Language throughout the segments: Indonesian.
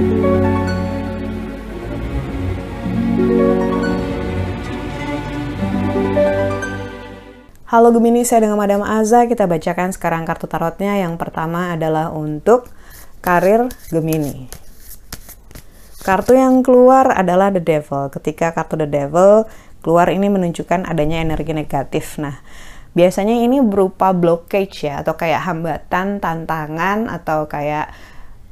Halo Gemini, saya dengan Madam Aza. Kita bacakan sekarang kartu tarotnya. Yang pertama adalah untuk karir Gemini. Kartu yang keluar adalah The Devil. Ketika kartu The Devil keluar ini menunjukkan adanya energi negatif. Nah, biasanya ini berupa blockage ya atau kayak hambatan, tantangan atau kayak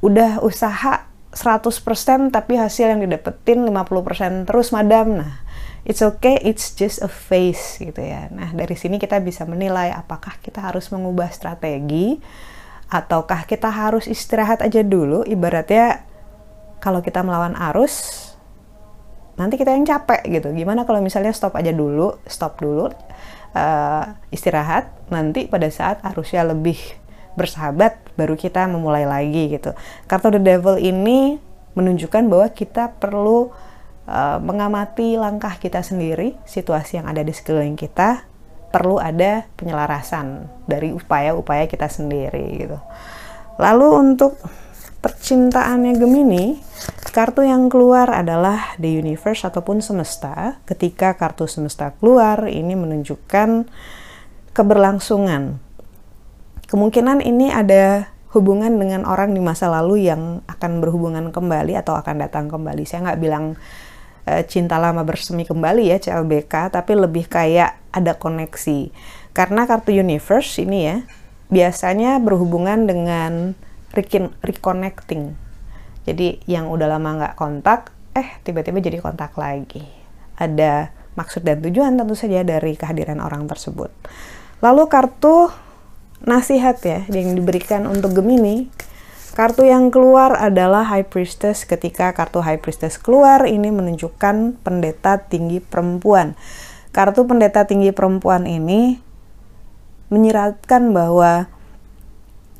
udah usaha 100% tapi hasil yang didapetin 50% terus madam. Nah, it's okay, it's just a phase gitu ya. Nah, dari sini kita bisa menilai apakah kita harus mengubah strategi ataukah kita harus istirahat aja dulu. Ibaratnya kalau kita melawan arus nanti kita yang capek gitu. Gimana kalau misalnya stop aja dulu, stop dulu uh, istirahat, nanti pada saat arusnya lebih bersahabat baru kita memulai lagi gitu. Kartu The Devil ini menunjukkan bahwa kita perlu uh, mengamati langkah kita sendiri, situasi yang ada di sekeliling kita, perlu ada penyelarasan dari upaya-upaya kita sendiri gitu. Lalu untuk percintaannya Gemini, kartu yang keluar adalah the universe ataupun semesta. Ketika kartu semesta keluar, ini menunjukkan keberlangsungan. Kemungkinan ini ada hubungan dengan orang di masa lalu yang akan berhubungan kembali atau akan datang kembali. Saya nggak bilang uh, cinta lama bersemi kembali ya CLBK, tapi lebih kayak ada koneksi. Karena kartu universe ini ya biasanya berhubungan dengan reconnecting. Jadi yang udah lama nggak kontak, eh tiba-tiba jadi kontak lagi. Ada maksud dan tujuan tentu saja dari kehadiran orang tersebut. Lalu kartu nasihat ya yang diberikan untuk Gemini Kartu yang keluar adalah High Priestess. Ketika kartu High Priestess keluar, ini menunjukkan pendeta tinggi perempuan. Kartu pendeta tinggi perempuan ini menyiratkan bahwa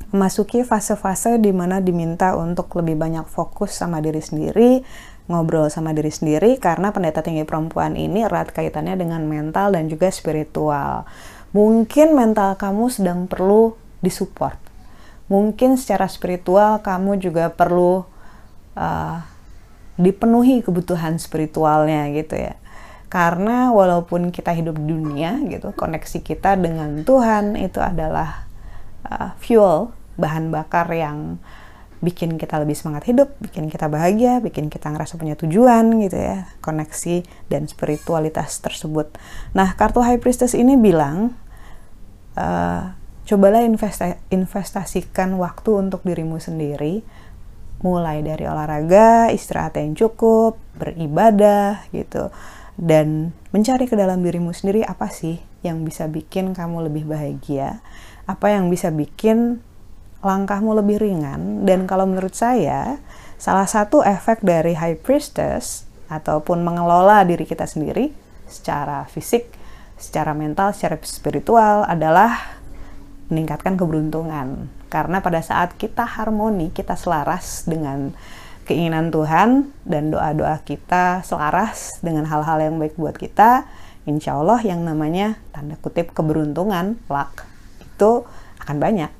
memasuki fase-fase di mana diminta untuk lebih banyak fokus sama diri sendiri, ngobrol sama diri sendiri karena pendeta tinggi perempuan ini erat kaitannya dengan mental dan juga spiritual. Mungkin mental kamu sedang perlu disupport. Mungkin secara spiritual kamu juga perlu uh, dipenuhi kebutuhan spiritualnya gitu ya. Karena walaupun kita hidup di dunia gitu koneksi kita dengan Tuhan itu adalah uh, fuel bahan bakar yang bikin kita lebih semangat hidup, bikin kita bahagia, bikin kita ngerasa punya tujuan gitu ya, koneksi dan spiritualitas tersebut. Nah, kartu High Priestess ini bilang uh, cobalah investa investasikan waktu untuk dirimu sendiri mulai dari olahraga, istirahat yang cukup, beribadah gitu dan mencari ke dalam dirimu sendiri apa sih yang bisa bikin kamu lebih bahagia, apa yang bisa bikin langkahmu lebih ringan dan kalau menurut saya salah satu efek dari high priestess ataupun mengelola diri kita sendiri secara fisik, secara mental, secara spiritual adalah meningkatkan keberuntungan. Karena pada saat kita harmoni, kita selaras dengan keinginan Tuhan dan doa-doa kita selaras dengan hal-hal yang baik buat kita, insya Allah yang namanya tanda kutip keberuntungan, luck, itu akan banyak.